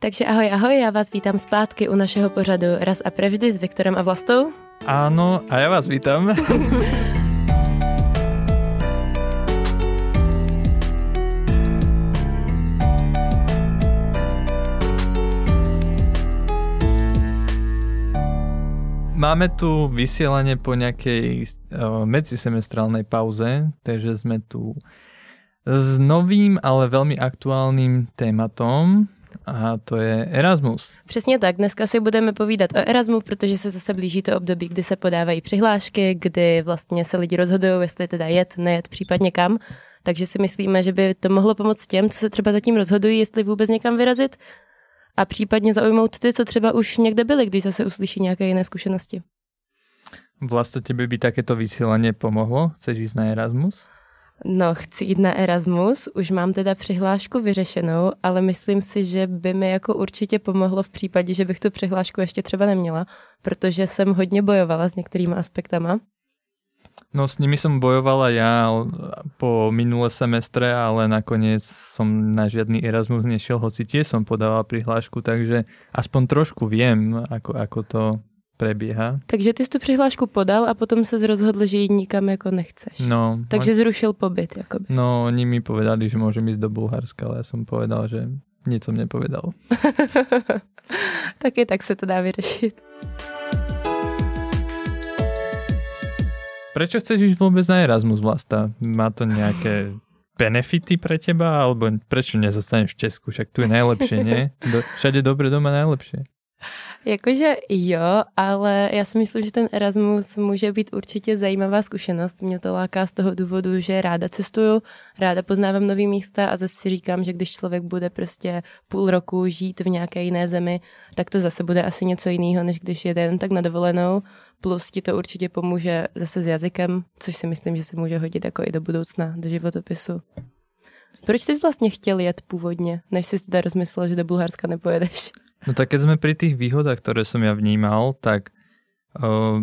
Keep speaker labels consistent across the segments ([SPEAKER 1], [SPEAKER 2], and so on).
[SPEAKER 1] Takže ahoj, ahoj, já vás vítám zpátky u našeho pořadu Raz a prevždy s Viktorem a Vlastou.
[SPEAKER 2] Áno, a ja vás vítam. Máme tu vysielanie po nejakej uh, medzisemestrálnej pauze, takže sme tu s novým, ale veľmi aktuálnym tématom a to je Erasmus.
[SPEAKER 1] Přesně tak, dneska si budeme povídat o Erasmu, protože se zase blíží to období, kdy se podávají přihlášky, kdy vlastně se lidi rozhodují, jestli teda jet, nejet, případně kam. Takže si myslíme, že by to mohlo pomoct těm, co se třeba zatím rozhodují, jestli vůbec někam vyrazit a případně zaujmout ty, co třeba už někde byli, když zase uslyší nějaké jiné zkušenosti.
[SPEAKER 2] Vlastně tebe by takéto vysílání pomohlo? Chceš jít na Erasmus?
[SPEAKER 1] No, chci jít na Erasmus, už mám teda přihlášku vyřešenou, ale myslím si, že by mi jako určitě pomohlo v případě, že bych tu přihlášku ještě třeba neměla, protože jsem hodně bojovala s některými aspektama.
[SPEAKER 2] No s nimi som bojovala ja po minulé semestre, ale nakoniec som na žiadny Erasmus nešiel, hoci tiež som podával prihlášku, takže aspoň trošku viem, ako, ako to prebíhá.
[SPEAKER 1] Takže ty jsi tu přihlášku podal a potom se rozhodl, že jít nikam jako nechceš.
[SPEAKER 2] No.
[SPEAKER 1] Takže on... zrušil pobyt, jakoby.
[SPEAKER 2] No, oni mi povedali, že môžem ísť do Bulharska, ale ja som povedal, že nic som nepovedal.
[SPEAKER 1] Taky tak se to dá vyřešit.
[SPEAKER 2] Prečo chceš ísť vôbec na Erasmus Vlasta? Má to nejaké benefity pre teba, alebo prečo nezostaneš v Česku? Však tu je najlepšie, nie? Do, všade dobre, doma najlepšie.
[SPEAKER 1] Jakože jo, ale já si myslím, že ten Erasmus může být určitě zajímavá zkušenost. Mě to láká z toho důvodu, že ráda cestuju, ráda poznávám nový místa a zase si říkám, že když člověk bude prostě půl roku žít v nějaké jiné zemi, tak to zase bude asi něco jiného, než když jede jen tak na dovolenou. Plus ti to určitě pomůže zase s jazykem, což si myslím, že se může hodit jako i do budoucna, do životopisu. Proč ty jsi vlastně chtěl jet původně, než jsi teda rozmyslel, že do Bulharska nepojedeš?
[SPEAKER 2] No tak keď sme pri tých výhodách, ktoré som ja vnímal, tak uh,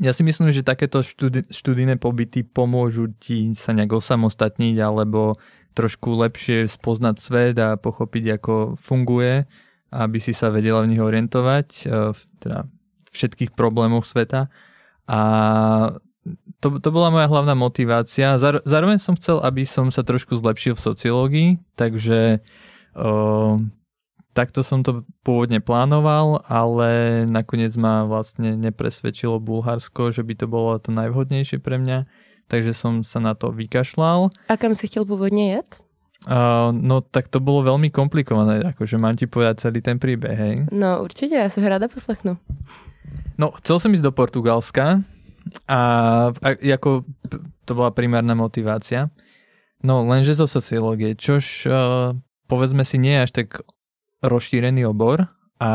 [SPEAKER 2] ja si myslím, že takéto študi- študijné pobyty pomôžu ti sa nejak osamostatniť alebo trošku lepšie spoznať svet a pochopiť, ako funguje, aby si sa vedela v nich orientovať, uh, teda všetkých problémoch sveta. A to, to bola moja hlavná motivácia. Zároveň som chcel, aby som sa trošku zlepšil v sociológii, takže uh, takto som to pôvodne plánoval, ale nakoniec ma vlastne nepresvedčilo Bulharsko, že by to bolo to najvhodnejšie pre mňa, takže som sa na to vykašľal.
[SPEAKER 1] A kam si chtěl pôvodne jet?
[SPEAKER 2] Uh, no tak to bolo veľmi komplikované, akože mám ti povedať celý ten príbeh, hej?
[SPEAKER 1] No určite, ja sa ho rada poslechnu.
[SPEAKER 2] No, chcel som ísť do Portugalska a, a ako to bola primárna motivácia. No, lenže zo sociológie, čož uh, povedzme si nie až tak rozšírený obor a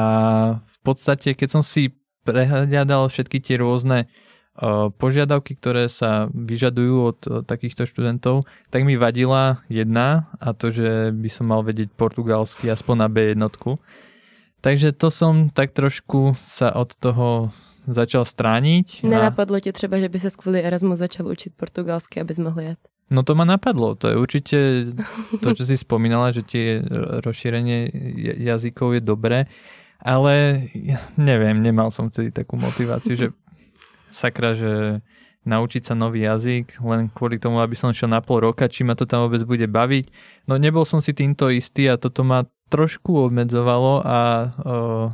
[SPEAKER 2] v podstate, keď som si prehľadal všetky tie rôzne uh, požiadavky, ktoré sa vyžadujú od uh, takýchto študentov, tak mi vadila jedna a to, že by som mal vedieť portugalsky aspoň na B1. Takže to som tak trošku sa od toho začal strániť.
[SPEAKER 1] Nenapadlo a... ti třeba, že by se kvůli Erasmu začal učit portugalsky, abys mohl jet?
[SPEAKER 2] No to ma napadlo. To je určite to, čo si spomínala, že tie rozšírenie jazykov je dobré, ale neviem, nemal som vtedy takú motiváciu, že sakra, že naučiť sa nový jazyk len kvôli tomu, aby som šiel na pol roka, či ma to tam vôbec bude baviť. No nebol som si týmto istý a toto ma trošku obmedzovalo a uh,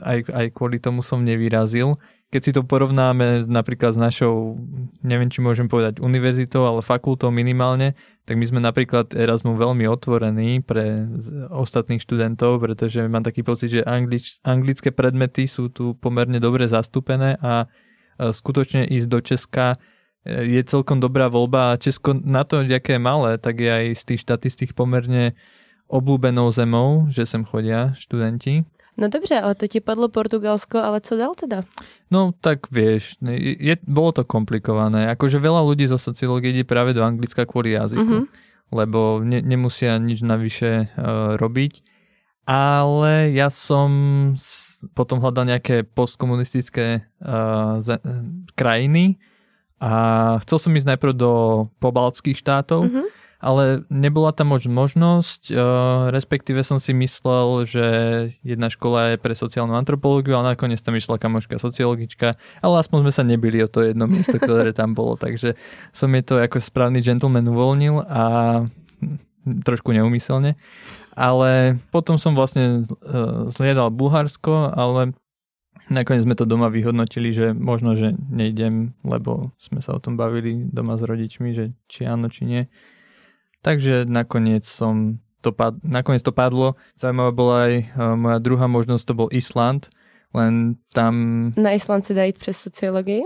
[SPEAKER 2] aj, aj kvôli tomu som nevyrazil keď si to porovnáme napríklad s našou, neviem či môžem povedať univerzitou, ale fakultou minimálne, tak my sme napríklad Erasmu veľmi otvorení pre ostatných študentov, pretože mám taký pocit, že anglič, anglické predmety sú tu pomerne dobre zastúpené a skutočne ísť do Česka e, je celkom dobrá voľba a Česko na to, aké je malé, tak je aj z tých štatistik pomerne obľúbenou zemou, že sem chodia študenti.
[SPEAKER 1] No dobře, ale to ti padlo Portugalsko, ale co dal teda?
[SPEAKER 2] No tak vieš, je, bolo to komplikované. Akože veľa ľudí zo sociológie ide práve do Anglicka kvôli jazyku, mm-hmm. lebo ne, nemusia nič navyše uh, robiť. Ale ja som potom hľadal nejaké postkomunistické uh, z, uh, krajiny a chcel som ísť najprv do pobaltských štátov, mm-hmm ale nebola tam moc možnosť, uh, respektíve som si myslel, že jedna škola je pre sociálnu antropológiu a nakoniec tam išla kamoška sociologička, ale aspoň sme sa nebili o to jedno miesto, ktoré tam bolo, takže som je to ako správny gentleman uvoľnil a trošku neumyselne. Ale potom som vlastne zliedal Bulharsko, ale nakoniec sme to doma vyhodnotili, že možno, že nejdem, lebo sme sa o tom bavili doma s rodičmi, že či áno, či nie. Takže nakoniec som to, pad, nakoniec to padlo. Zaujímavá bola aj uh, moja druhá možnosť, to bol Island, len tam...
[SPEAKER 1] Na Island si dá jít přes sociologii?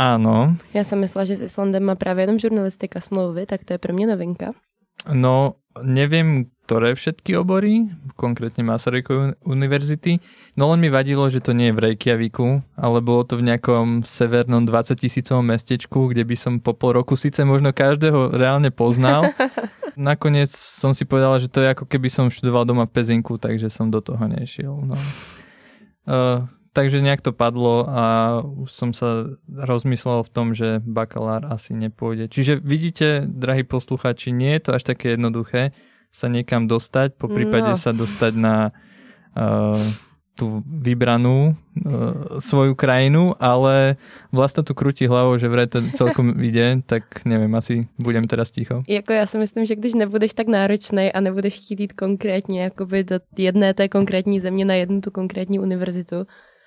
[SPEAKER 2] Áno.
[SPEAKER 1] Já jsem myslela, že s Islandem má právě jenom žurnalistika smlouvy, tak to je pro mě novinka.
[SPEAKER 2] No, neviem, ktoré všetky obory, konkrétne Masarykovej univerzity, no len mi vadilo, že to nie je v Reykjaviku, ale bolo to v nejakom severnom 20 tisícovom mestečku, kde by som po pol roku síce možno každého reálne poznal. Nakoniec som si povedal, že to je ako keby som študoval doma v Pezinku, takže som do toho nešiel. No. Uh, takže nejak to padlo a už som sa rozmyslel v tom, že bakalár asi nepôjde. Čiže vidíte, drahí posluchači, nie je to až také jednoduché sa niekam dostať, po prípade no. sa dostať na uh, tú vybranú uh, svoju krajinu, ale vlastne tu krutí hlavou, že vraj to celkom ide, tak nevím, asi budem teraz ticho.
[SPEAKER 1] Jako já si myslím, že když nebudeš tak náročný a nebudeš chtít jít konkrétně jakoby do jedné té konkrétní země na jednu tu konkrétní univerzitu,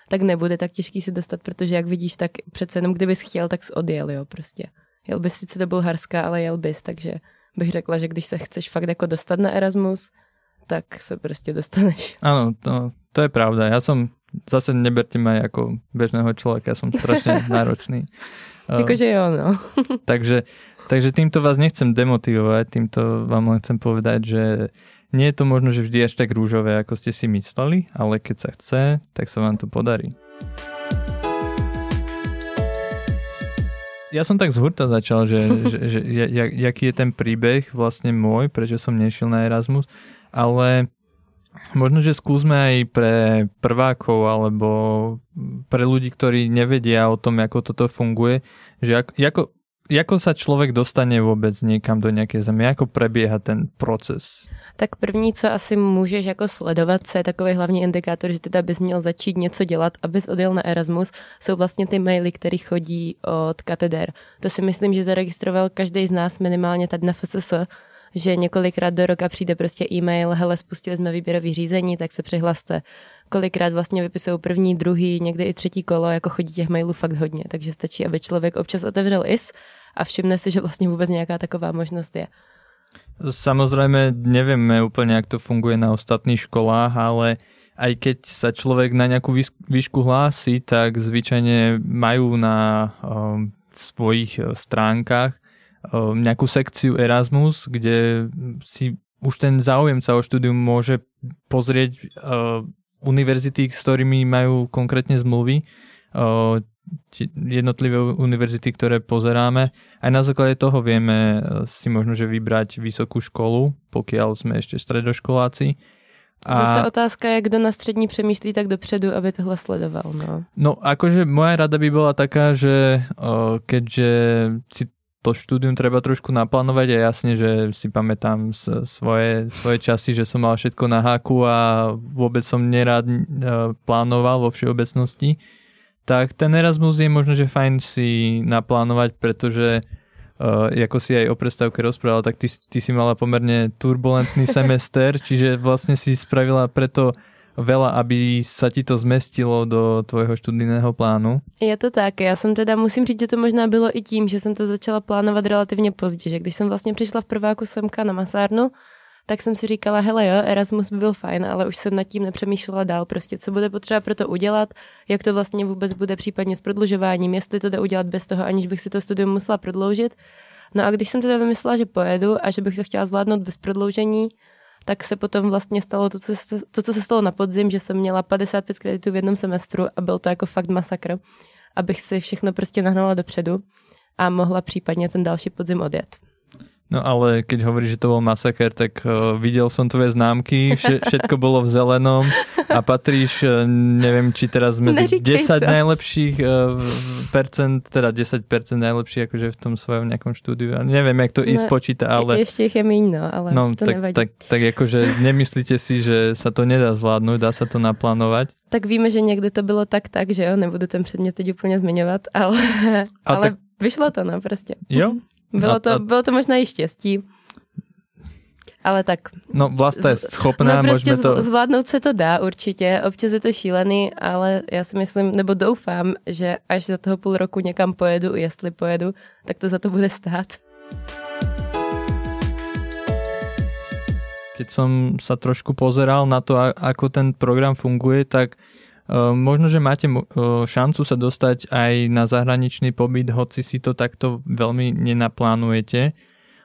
[SPEAKER 1] tak nebude tak těžký si dostat, protože jak vidíš, tak přece jenom kdybys chtěl, tak jsi odjel, jo, prostě. Jel bys sice do Bulharska, ale jel bys, takže bych řekla, že když se chceš fakt jako dostat na Erasmus, tak se prostě dostaneš.
[SPEAKER 2] Ano, to, to je pravda. Já jsem zase neberte ma jako bežného člověka, já jsem strašně náročný.
[SPEAKER 1] Jakože jo, no.
[SPEAKER 2] takže, takže týmto vás nechcem demotivovať, týmto vám len chcem povedať, že nie je to možno, že vždy až tak rúžové, ako ste si mysleli, ale keď sa chce, tak sa vám to podarí. Ja som tak z hurta začal, že, že, že jak, jaký je ten príbeh vlastne môj, prečo som nešiel na Erasmus, ale možno, že skúsme aj pre prvákov alebo pre ľudí, ktorí nevedia o tom, ako toto funguje, že ako, ako, Jako sa člověk dostane vůbec někam do nějaké země? Jako prebieha ten proces?
[SPEAKER 1] Tak první, co asi můžeš jako sledovat, co je takový hlavní indikátor, že teda bys měl začít něco dělat, abys odjel na Erasmus, jsou vlastně ty maily, které chodí od kateder. To si myslím, že zaregistroval každý z nás minimálně tady na FSS, že několikrát do roka přijde prostě e-mail, hele, spustili jsme výběrový řízení, tak se přihlaste. Kolikrát vlastně vypisují první, druhý, někdy i třetí kolo, jako chodí těch mailů fakt hodně, takže stačí, aby člověk občas otevřel IS a všimne si, že vlastně vůbec nějaká taková možnost je.
[SPEAKER 2] Samozrejme, nevieme úplne, jak to funguje na ostatných školách, ale aj keď sa človek na nejakú výšku hlási, tak zvyčajne majú na um, svojich e, stránkach um, nejakú sekciu Erasmus, kde si už ten záujemca o štúdium môže pozrieť uh, univerzity, s ktorými majú konkrétne zmluvy, jednotlivé univerzity, ktoré pozeráme. Aj na základe toho vieme eh, si možno, že vybrať vysokú školu, pokiaľ sme ešte stredoškoláci.
[SPEAKER 1] A... Zase otázka je, kdo na střední přemýšlí tak dopředu, aby tohle sledoval. No,
[SPEAKER 2] no akože moja rada by bola taká, že o, eh, keďže si to štúdium treba trošku naplánovať a jasne, že si pamätám svoje, svoje časy, že som mal všetko na háku a vôbec som nerád eh, plánoval vo všeobecnosti tak ten Erasmus je možno, že fajn si naplánovať, pretože uh, ako si aj o prestávke rozprával, tak ty, ty si mala pomerne turbulentný semester, čiže vlastne si spravila preto veľa, aby sa ti to zmestilo do tvojho študijného plánu.
[SPEAKER 1] Je to tak, já jsem teda, musím říct, že to možná bylo i tím, že jsem to začala plánovat relativně pozdě, že když jsem vlastně přišla v prváku semka na masárnu, tak jsem si říkala, hele jo, Erasmus by byl fajn, ale už jsem nad tím nepřemýšlela dál, prostě co bude potřeba pro to udělat, jak to vlastně vůbec bude případně s prodlužováním, jestli to jde udělat bez toho, aniž bych si to studium musela prodloužit. No a když jsem teda vymyslela, že pojedu a že bych to chtěla zvládnout bez prodloužení, tak se potom vlastně stalo to, co se, to, co se stalo na podzim, že jsem měla 55 kreditů v jednom semestru a byl to jako fakt masakr, abych si všechno prostě nahnala dopředu a mohla případně ten další podzim odjet.
[SPEAKER 2] No ale keď hovoríš, že to bol masaker, tak uh, videl som tvoje známky, vše, všetko bolo v zelenom, a patríš, eh, neviem, či teraz medzi Neříkej 10 to. najlepších uh, percent, teda 10 percent najlepších akože v tom svojom nejakom štúdiu. Neviem, jak to no, i spočíta, ale...
[SPEAKER 1] Ešte ich je míň, no, ale no, to
[SPEAKER 2] tak,
[SPEAKER 1] nevadí.
[SPEAKER 2] Tak, tak akože nemyslíte si, že sa to nedá zvládnuť, dá sa to naplánovať?
[SPEAKER 1] Tak víme, že někdy to bylo tak tak, že jo, nebudu ten předmět teď úplně zmiňovat, ale, ale tak... vyšlo to, no prostě.
[SPEAKER 2] Jo?
[SPEAKER 1] Bylo to, bylo to možná i štěstí. Ale tak.
[SPEAKER 2] No Vlasta je schopná, no, prostě to...
[SPEAKER 1] zvládnout se to dá určitě, občas je to šílený, ale já si myslím, nebo doufám, že až za toho půl roku někam pojedu, jestli pojedu, tak to za to bude stát.
[SPEAKER 2] Keď som sa trošku pozeral na to, ako ten program funguje, tak možno, že máte uh, šancu sa dostať aj na zahraničný pobyt, hoci si to takto veľmi nenaplánujete.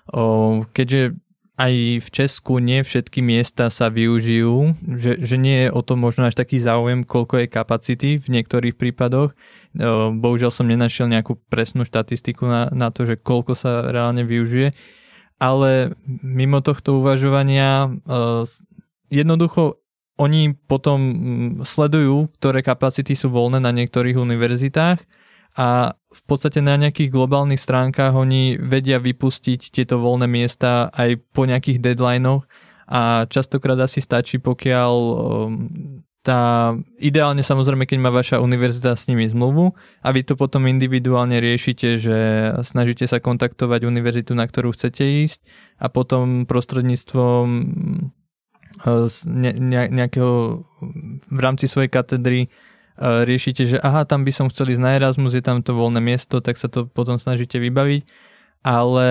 [SPEAKER 2] Uh, keďže aj v Česku nie všetky miesta sa využijú, že, že nie je o to možno až taký záujem, koľko je kapacity v niektorých prípadoch. Bohužiaľ som nenašiel nejakú presnú štatistiku na, na to, že koľko sa reálne využije, ale mimo tohto uvažovania jednoducho oni potom sledujú, ktoré kapacity sú voľné na niektorých univerzitách a v podstate na nejakých globálnych stránkach oni vedia vypustiť tieto voľné miesta aj po nejakých deadlinoch a častokrát asi stačí, pokiaľ um, tá, ideálne samozrejme, keď má vaša univerzita s nimi zmluvu a vy to potom individuálne riešite, že snažíte sa kontaktovať univerzitu, na ktorú chcete ísť a potom prostredníctvom uh, nejakého v rámci svojej katedry riešite, že aha, tam by som chcel ísť na Erasmus, je tam to voľné miesto, tak sa to potom snažíte vybaviť ale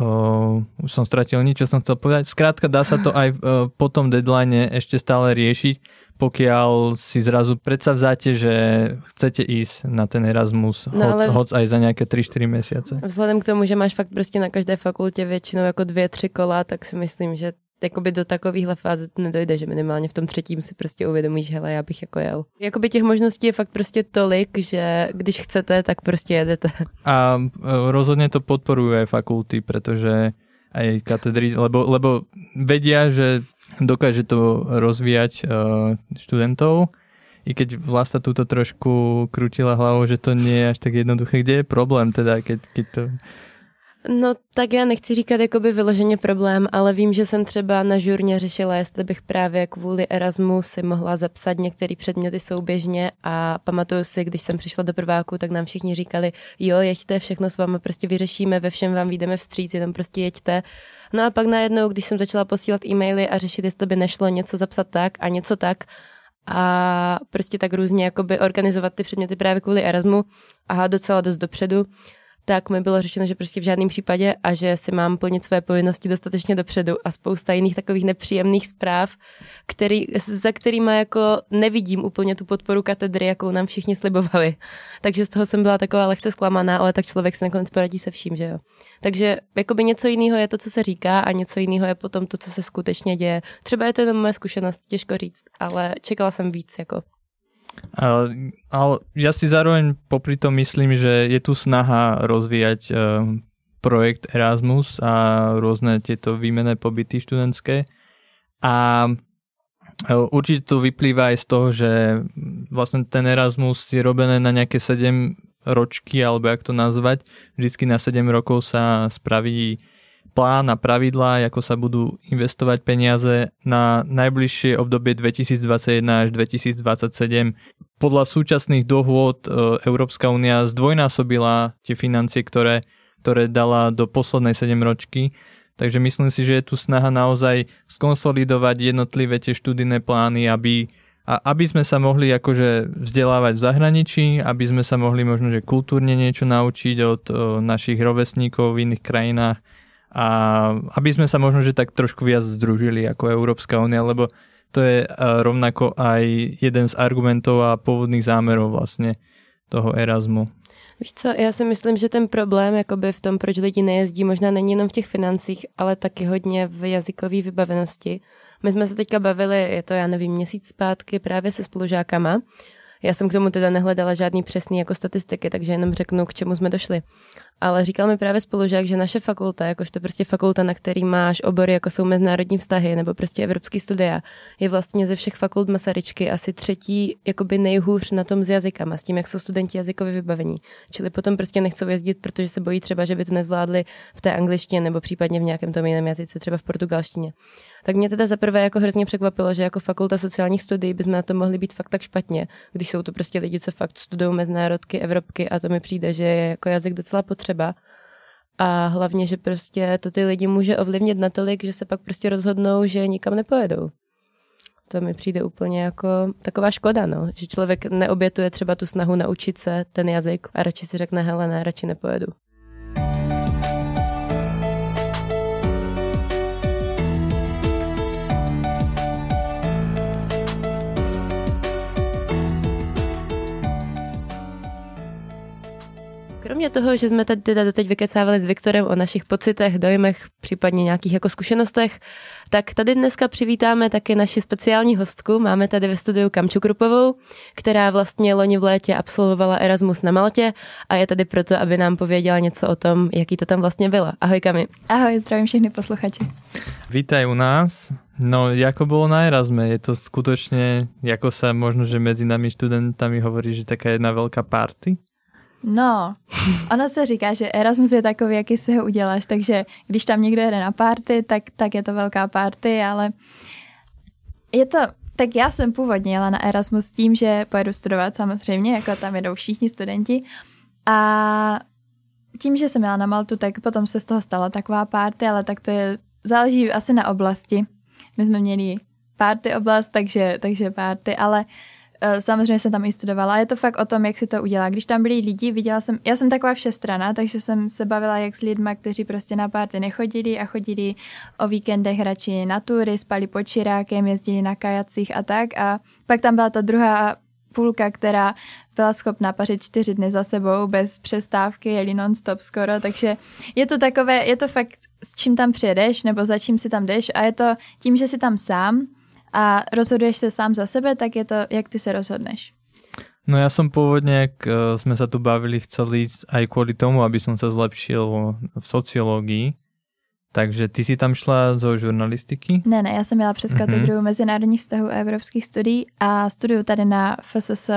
[SPEAKER 2] o, už som stratil nič, čo som chcel povedať. Skrátka dá sa to aj o, po tom deadline ešte stále riešiť, pokiaľ si zrazu predsavzáte, že chcete ísť na ten Erasmus, no, hoc, hoc aj za nejaké 3-4 mesiace.
[SPEAKER 1] Vzhledem k tomu, že máš fakt prostě na každé fakultě většinou jako dvě, tři kola, tak si myslím, že jakoby do takovéhle fáze to nedojde, že minimálně v tom třetím si prostě uvědomíš, hele, já bych jako jel. Jakoby těch možností je fakt prostě tolik, že když chcete, tak prostě jedete.
[SPEAKER 2] A e, rozhodně to podporuje fakulty, protože aj katedry, lebo, lebo vedia, že dokáže to rozvíjať uh, študentov, i keď Vlasta túto trošku krutila hlavou, že to nie je až tak jednoduché. Kde je problém teda, keď, keď to
[SPEAKER 1] No tak já nechci říkat jakoby vyloženě problém, ale vím, že jsem třeba na žurně řešila, jestli bych právě kvůli Erasmu si mohla zapsat některé předměty souběžně a pamatuju si, když jsem přišla do prváku, tak nám všichni říkali, jo, jeďte, všechno s vámi prostě vyřešíme, ve všem vám vyjdeme vstříc, jenom prostě jeďte. No a pak najednou, když jsem začala posílat e-maily a řešit, jestli by nešlo něco zapsat tak a něco tak, a prostě tak různě jakoby organizovat ty předměty právě kvůli Erasmu a docela dost dopředu, tak mi bylo řečeno, že prostě v žádném případě a že si mám plnit své povinnosti dostatečně dopředu a spousta jiných takových nepříjemných zpráv, který, za kterými jako nevidím úplně tu podporu katedry, jakou nám všichni slibovali. Takže z toho jsem byla taková lehce zklamaná, ale tak člověk se nakonec poradí se vším, že jo. Takže jakoby něco jiného je to, co se říká a něco jiného je potom to, co se skutečně děje. Třeba je to jenom moje zkušenost, těžko říct, ale čekala jsem víc jako.
[SPEAKER 2] Ale ja si zároveň popri tom myslím, že je tu snaha rozvíjať e, projekt Erasmus a rôzne tieto výmené pobyty študentské. A e, určite to vyplýva aj z toho, že vlastne ten Erasmus je robené na nejaké 7 ročky, alebo jak to nazvať. Vždycky na 7 rokov sa spraví plán a pravidlá, ako sa budú investovať peniaze na najbližšie obdobie 2021 až 2027. Podľa súčasných dohôd e, Európska únia zdvojnásobila tie financie, ktoré, ktoré dala do poslednej 7 ročky. Takže myslím si, že je tu snaha naozaj skonsolidovať jednotlivé tie študijné plány, aby, a aby sme sa mohli akože vzdelávať v zahraničí, aby sme sa mohli možno že kultúrne niečo naučiť od o, e, našich rovesníkov v iných krajinách a aby sme sa možno, že tak trošku viac združili ako Európska únia, lebo to je e, rovnako aj jeden z argumentov a pôvodných zámerov vlastně toho Erasmu.
[SPEAKER 1] Víš co, já si myslím, že ten problém jakoby v tom, proč lidi nejezdí, možná není jenom v těch financích, ale taky hodně v jazykové vybavenosti. My jsme se teďka bavili, je to, já nevím, měsíc zpátky právě se spolužákama, Já jsem k tomu teda nehledala žádný přesný jako statistiky, takže jenom řeknu, k čemu jsme došli. Ale říkal mi právě spolužák, že naše fakulta, jakožto prostě fakulta, na který máš obory, jako jsou mezinárodní vztahy nebo prostě evropský studia, je vlastně ze všech fakult Masaryčky asi třetí jakoby nejhůř na tom s jazykama, s tím, jak jsou studenti jazykově vybavení. Čili potom prostě nechcou jezdit, protože se bojí třeba, že by to nezvládli v té angličtině nebo případně v nějakém tom jiném jazyce, třeba v portugalštině. Tak mě teda zaprvé jako hrozně překvapilo, že jako fakulta sociálních studií bychom na to mohli být fakt tak špatně, když jsou to prostě lidi, co fakt studují mezinárodky, Evropky a to mi přijde, že je jako jazyk docela potřeba. A hlavně, že prostě to ty lidi může ovlivnit natolik, že se pak prostě rozhodnou, že nikam nepojedou. To mi přijde úplně jako taková škoda, no. že člověk neobětuje třeba tu snahu naučit se ten jazyk a radši si řekne, hele, ne, radši nepojedu. Kromě toho, že jsme tady teda doteď vykecávali s Viktorem o našich pocitech, dojmech, případně nějakých jako zkušenostech, tak tady dneska přivítáme taky naši speciální hostku. Máme tady ve studiu Kamču Krupovou, která vlastně loni v létě absolvovala Erasmus na Maltě a je tady proto, aby nám pověděla něco o tom, jaký to tam vlastně bylo. Ahoj Kami.
[SPEAKER 3] Ahoj, zdravím všechny posluchači.
[SPEAKER 2] Vítaj u nás. No, jako bolo na Erasme? Je to skutočne, jako sa možno, že medzi nami študentami hovorí, že taká jedna veľká party?
[SPEAKER 3] No, ono se říká, že Erasmus je takový, jaký si ho uděláš, takže když tam někdo jede na party, tak, tak je to velká party, ale je to, tak já jsem původně jela na Erasmus tím, že pojedu studovat samozřejmě, jako tam jedou všichni studenti a tím, že jsem jela na Maltu, tak potom se z toho stala taková party, ale tak to je, záleží asi na oblasti. My jsme měli party oblast, takže, takže party, ale uh, samozřejmě jsem tam i studovala. Je to fakt o tom, jak si to udělá. Když tam byli lidi, viděla jsem, já jsem taková všestrana, takže jsem se bavila jak s lidmi, kteří prostě na párty nechodili a chodili o víkendech radši na tury, spali pod čirákem, jezdili na kajacích a tak. A pak tam byla ta druhá půlka, která byla schopná pařit čtyři dny za sebou bez přestávky, jeli non-stop skoro, takže je to takové, je to fakt s čím tam přijedeš nebo za čím si tam jdeš a je to tím, že si tam sám, a rozhoduješ se sám za sebe, tak je to, jak ty se rozhodneš.
[SPEAKER 2] No ja som pôvodne, ak uh, sme sa tu bavili, chcel ísť aj kvôli tomu, aby som sa zlepšil v sociológii. Takže ty si tam šla zo žurnalistiky?
[SPEAKER 3] Ne, ne, já jsem měla přes katedru mm-hmm. mezinárodních vztahů a evropských studií a studuju tady na FSS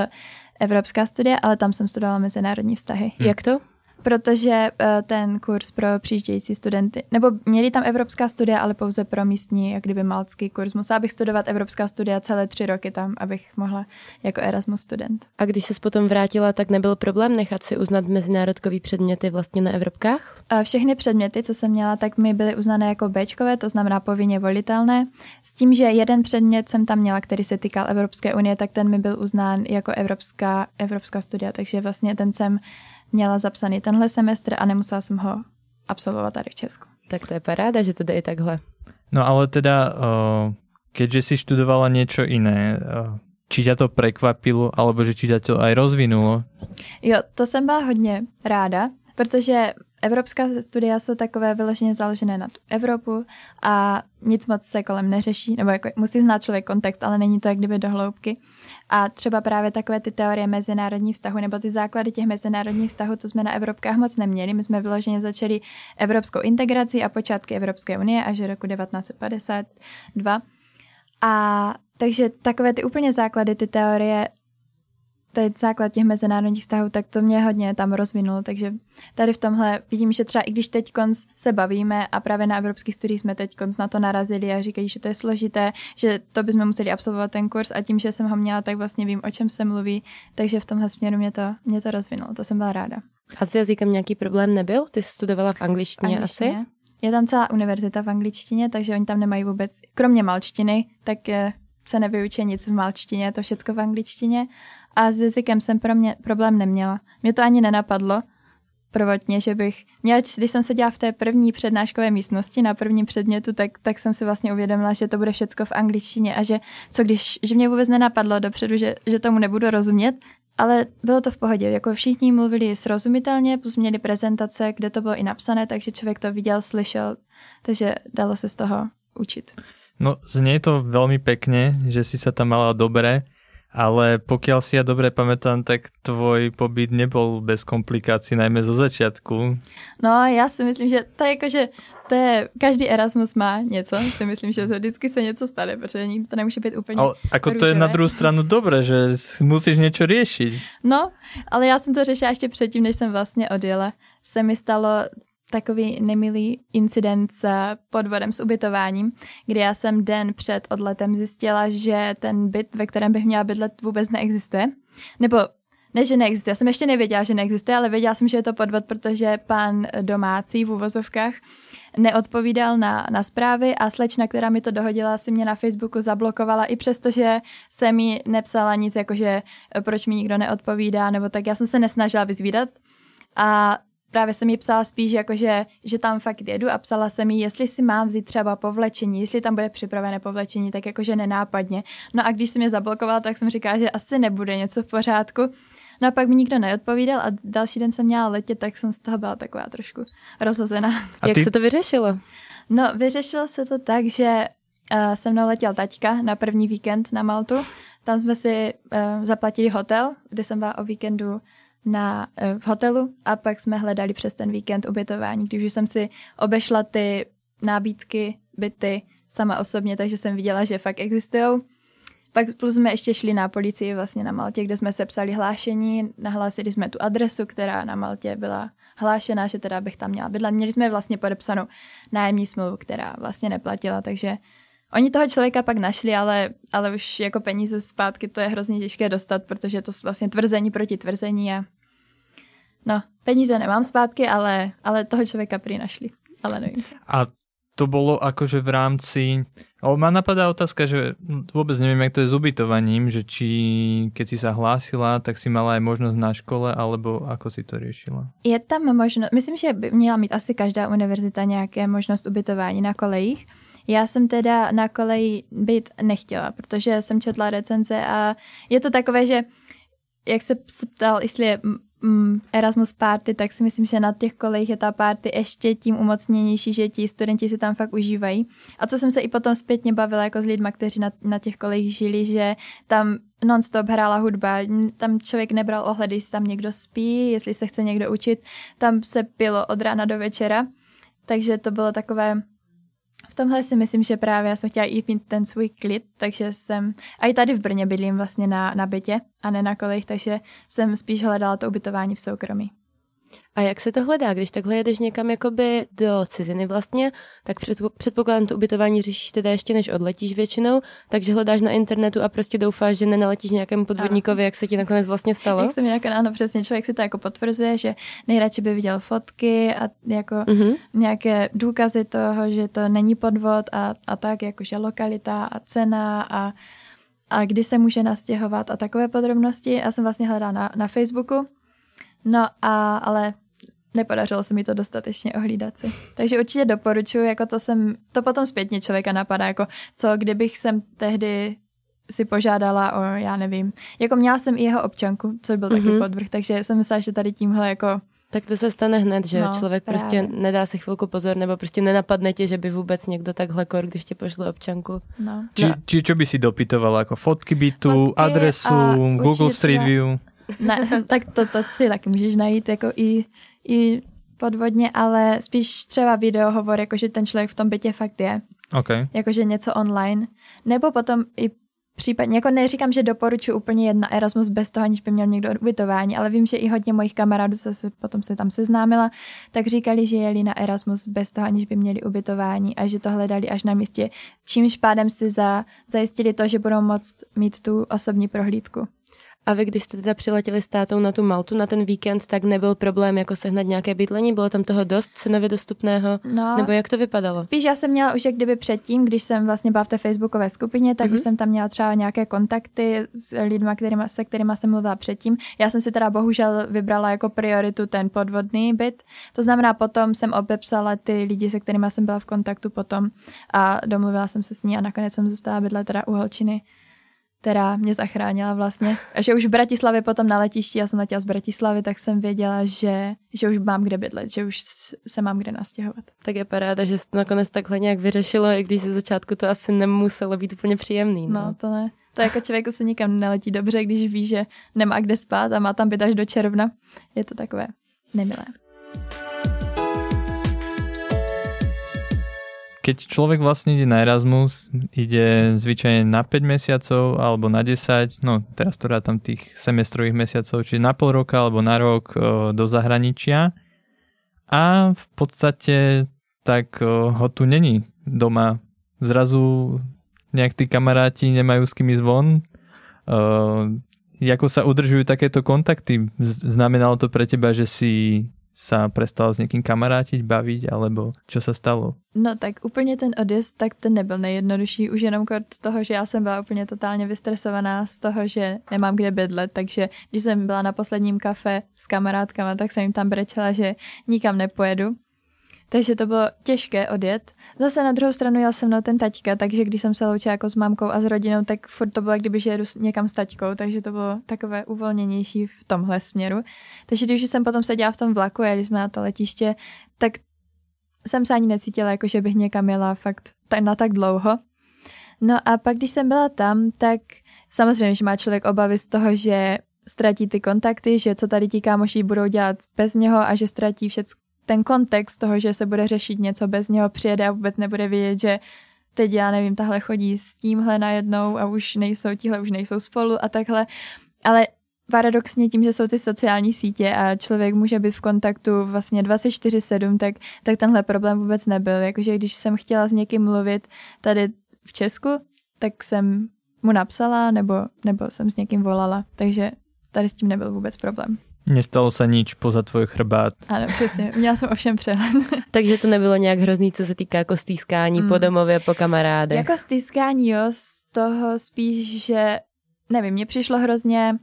[SPEAKER 3] Evropská studia, ale tam jsem studovala mezinárodní vztahy.
[SPEAKER 1] Hmm. Jak to?
[SPEAKER 3] Protože uh, ten kurz pro přijíždějící studenty, nebo měli tam evropská studia, ale pouze pro místní, jak kdyby malcký kurz. Musela bych studovat evropská studia celé tři roky tam, abych mohla jako Erasmus student.
[SPEAKER 1] A když se potom vrátila, tak nebyl problém nechat si uznat mezinárodkový předměty vlastně na Evropkách?
[SPEAKER 3] Všechny předměty, co jsem měla, tak mi byly uznané jako Bčkové, to znamená povinně volitelné. S tím, že jeden předmět jsem tam měla, který se týkal Evropské unie, tak ten mi byl uznán jako evropská, evropská studia, takže vlastně ten jsem měla zapsaný tenhle semestr a nemusela jsem ho absolvovat tady v Česku.
[SPEAKER 1] Tak to je paráda, že to jde i takhle.
[SPEAKER 2] No ale teda, keďže si študovala něco jiné, či ťa to prekvapilo, alebo že či ťa to aj rozvinulo?
[SPEAKER 3] Jo, to jsem byla hodně ráda, protože Evropská studia jsou takové vyloženě založené na Evropu a nic moc se kolem neřeší, nebo jako musí znát člověk kontext, ale není to jak kdyby do hloubky. A třeba právě takové ty teorie mezinárodních vztahů nebo ty základy těch mezinárodních vztahů, to jsme na Evropkách moc neměli. My jsme vyloženě začali evropskou integraci a počátky Evropské unie až do roku 1952. A takže takové ty úplně základy, ty teorie je základ těch mezinárodních vztahů, tak to mě hodně tam rozvinulo, takže tady v tomhle vidím, že třeba i když teď konc se bavíme a právě na evropských studiích jsme teď konc na to narazili a říkají, že to je složité, že to bychom museli absolvovat ten kurz a tím, že jsem ho měla, tak vlastně vím, o čem se mluví, takže v tomhle směru mě to, mě to rozvinulo, to jsem byla ráda.
[SPEAKER 1] A s jazykem nějaký problém nebyl? Ty studovala v angličtině, angličtině. asi?
[SPEAKER 3] Je tam celá univerzita v angličtině, takže oni tam nemají vůbec, kromě malčtiny, tak je, se nevyučí nic v malčtině, to všechno v angličtině a s jazykem jsem pro mě problém neměla. Mě to ani nenapadlo prvotně, že bych měla, když jsem seděla v té první přednáškové místnosti na prvním předmětu, tak, tak jsem si vlastně uvědomila, že to bude všecko v angličtině a že co když, že mě vůbec nenapadlo dopředu, že, že tomu nebudu rozumět, ale bylo to v pohodě, jako všichni mluvili srozumitelně, plus měli prezentace, kde to bylo i napsané, takže člověk to viděl, slyšel, takže dalo se z toho učit.
[SPEAKER 2] No, znie to veľmi pekne, že si sa tam mala dobre, ale pokiaľ si ja dobre pamätám, tak tvoj pobyt nebol bez komplikací, najmä zo začiatku.
[SPEAKER 3] No, já si myslím, že to je jako, že to je, každý Erasmus má něco, si myslím, že vždycky se něco stane, protože nikdy to nemůže být úplně
[SPEAKER 2] Ale ako to je na druhou stranu dobré, že musíš něco řešit.
[SPEAKER 3] No, ale já jsem to řešila ještě předtím, než jsem vlastně odjela. Se mi stalo takový nemilý incident s podvodem s ubytováním, kdy já jsem den před odletem zjistila, že ten byt, ve kterém bych měla bydlet, vůbec neexistuje. Nebo ne, že neexistuje. Já jsem ještě nevěděla, že neexistuje, ale věděla jsem, že je to podvod, protože pan domácí v úvozovkách neodpovídal na, na zprávy a slečna, která mi to dohodila, si mě na Facebooku zablokovala, i přesto, že jsem mi nepsala nic, jakože proč mi nikdo neodpovídá, nebo tak já jsem se nesnažila vyzvídat. A právě jsem jí psala spíš jako, že, že tam fakt jedu a psala jsem jí, jestli si mám vzít třeba povlečení, jestli tam bude připravené povlečení, tak jakože nenápadně. No a když se mě zablokovala, tak jsem říkala, že asi nebude něco v pořádku. No a pak mi nikdo neodpovídal a další den jsem měla letět, tak jsem z toho byla taková trošku rozhozená.
[SPEAKER 1] A ty... Jak se to vyřešilo?
[SPEAKER 3] No, vyřešilo se to tak, že uh, se mnou letěl taťka na první víkend na Maltu. Tam jsme si uh, zaplatili hotel, kde jsem byla o víkendu na, uh, v hotelu a pak jsme hledali přes ten víkend ubytování, když jsem si obešla ty nábídky, byty sama osobně, takže jsem viděla, že fakt existují pak plus jsme ještě šli na policii vlastně na Maltě, kde jsme sepsali hlášení, nahlásili jsme tu adresu, která na Maltě byla hlášená, že teda bych tam měla bydlet. Měli jsme vlastně podepsanou nájemní smlouvu, která vlastně neplatila, takže Oni toho člověka pak našli, ale, ale už jako peníze zpátky to je hrozně těžké dostat, protože je to vlastně tvrzení proti tvrzení a no, peníze nemám zpátky, ale, ale toho člověka prý našli, ale nevím co.
[SPEAKER 2] A to bolo akože v rámci... O, ma napadá otázka, že vôbec neviem, jak to je s ubytovaním, že či keď si sa hlásila, tak si mala aj možnosť na škole, alebo ako si to riešila?
[SPEAKER 3] Je tam možnost, myslím, že by měla mít asi každá univerzita nějaké možnost ubytování na kolejích. Já jsem teda na koleji být nechtěla, protože jsem četla recenze a je to takové, že jak se ptal, jestli je mm, Erasmus party, tak si myslím, že na těch kolejích je ta party ještě tím umocněnější, že ti studenti si tam fakt užívají. A co jsem se i potom zpětně bavila jako s lidmi, kteří na, na těch kolejích žili, že tam non-stop hrála hudba, tam člověk nebral ohledy, jestli tam někdo spí, jestli se chce někdo učit, tam se pilo od rána do večera, takže to bylo takové tomhle si myslím, že právě já jsem chtěla i mít ten svůj klid, takže jsem, a i tady v Brně bydlím vlastně na, na bytě a ne na kolejích, takže jsem spíš hledala to ubytování v soukromí.
[SPEAKER 1] A jak se to hledá, když takhle jedeš někam jakoby do ciziny vlastně, tak předpokládám to ubytování řešíš teda ještě než odletíš většinou, takže hledáš na internetu a prostě doufáš, že nenaletíš nějakému podvodníkovi, jak se ti nakonec vlastně stalo?
[SPEAKER 3] Jak se mi nakonec, ano přesně, člověk si to jako potvrzuje, že nejradši by viděl fotky a jako mm-hmm. nějaké důkazy toho, že to není podvod a, a tak, jakože lokalita a cena a a kdy se může nastěhovat a takové podrobnosti. Já jsem vlastně hledala na, na Facebooku, no a, ale nepodařilo se mi to dostatečně ohlídat si. Takže určitě doporučuji, jako to jsem, to potom zpětně člověka napadá, jako co kdybych jsem tehdy si požádala o, já nevím, jako měla jsem i jeho občanku, což byl mm-hmm. taky mhm. podvrh, takže jsem myslela, že tady tímhle jako
[SPEAKER 1] tak to se stane hned, že no, člověk právě. prostě nedá si chvilku pozor, nebo prostě nenapadne tě, že by vůbec někdo takhle kor, když ti pošle občanku.
[SPEAKER 2] No. Či, no. či čo by si dopytovala, jako fotky bytu, fotky adresu, Google Street View?
[SPEAKER 3] Ne, tak to, to si taky můžeš najít jako i i podvodně, ale spíš třeba videohovor, jakože ten člověk v tom bytě fakt je.
[SPEAKER 2] Okay.
[SPEAKER 3] Jakože něco online. Nebo potom i případně, jako neříkám, že doporučuji úplně jedna Erasmus bez toho, aniž by měl někdo ubytování, ale vím, že i hodně mojich kamarádů se, se potom se tam seznámila, tak říkali, že jeli na Erasmus bez toho, aniž by měli ubytování a že to hledali až na místě, čímž pádem si za, zajistili to, že budou moct mít tu osobní prohlídku.
[SPEAKER 1] A vy, když jste teda přiletěli s tátou na tu Maltu na ten víkend, tak nebyl problém jako sehnat nějaké bydlení? Bylo tam toho dost cenově dostupného? No, Nebo jak to vypadalo?
[SPEAKER 3] Spíš já jsem měla už jak kdyby předtím, když jsem vlastně byla v té facebookové skupině, tak mm-hmm. už jsem tam měla třeba nějaké kontakty s lidmi, kterýma, se kterými jsem mluvila předtím. Já jsem si teda bohužel vybrala jako prioritu ten podvodný byt. To znamená, potom jsem obepsala ty lidi, se kterými jsem byla v kontaktu potom a domluvila jsem se s ní a nakonec jsem zůstala bydlet teda u holčiny která mě zachránila vlastně. A že už v Bratislavě potom na letišti, já jsem letěla z Bratislavy, tak jsem věděla, že, že už mám kde bydlet, že už se mám kde nastěhovat.
[SPEAKER 1] Tak je paráda, že to nakonec takhle nějak vyřešilo, i když ze začátku to asi nemuselo být úplně příjemný.
[SPEAKER 3] No, no to ne. To jako člověku se nikam neletí dobře, když ví, že nemá kde spát a má tam být až do června. Je to takové nemilé.
[SPEAKER 2] Keď človek vlastne ide na Erasmus, ide zvyčajne na 5 mesiacov alebo na 10, no teraz to tam tých semestrových mesiacov, čiže na pol roka alebo na rok do zahraničia a v podstate tak ho tu není doma. Zrazu nejak tí kamaráti nemajú s kým ísť von. Jako sa udržujú takéto kontakty? Znamenalo to pre teba, že si sa prestal s někým kamarátiť, baviť, alebo čo sa stalo?
[SPEAKER 3] No tak úplně ten odjezd, tak ten nebyl nejjednodušší, už jenom z toho, že já jsem byla úplně totálně vystresovaná z toho, že nemám kde bydlet, takže když jsem byla na posledním kafe s kamarádkama, tak jsem jim tam brečela, že nikam nepojedu takže to bylo těžké odjet. Zase na druhou stranu jel se mnou ten taťka, takže když jsem se loučila jako s mámkou a s rodinou, tak furt to bylo, kdyby že jedu někam s taťkou, takže to bylo takové uvolněnější v tomhle směru. Takže když jsem potom seděla v tom vlaku jeli jsme na to letiště, tak jsem se ani necítila, jako že bych někam jela fakt na tak dlouho. No a pak, když jsem byla tam, tak samozřejmě, že má člověk obavy z toho, že ztratí ty kontakty, že co tady ti kámoši budou dělat bez něho a že ztratí všechno ten kontext toho, že se bude řešit něco bez něho, přijede a vůbec nebude vědět, že teď já nevím, tahle chodí s tímhle najednou a už nejsou, tihle už nejsou spolu a takhle. Ale paradoxně tím, že jsou ty sociální sítě a člověk může být v kontaktu vlastně 24-7, tak, tak tenhle problém vůbec nebyl. Jakože když jsem chtěla s někým mluvit tady v Česku, tak jsem mu napsala nebo, nebo jsem s někým volala, takže tady s tím nebyl vůbec problém.
[SPEAKER 2] Nestalo se nič poza tvoj chrbát.
[SPEAKER 3] Ano, přesně. Měla jsem ovšem přehled.
[SPEAKER 1] Takže to nebylo nějak hrozný, co se týká jako stýskání mm. po domově, po kamarádech.
[SPEAKER 3] Jako stýskání, jo, z toho spíš, že nevím, mně přišlo hrozně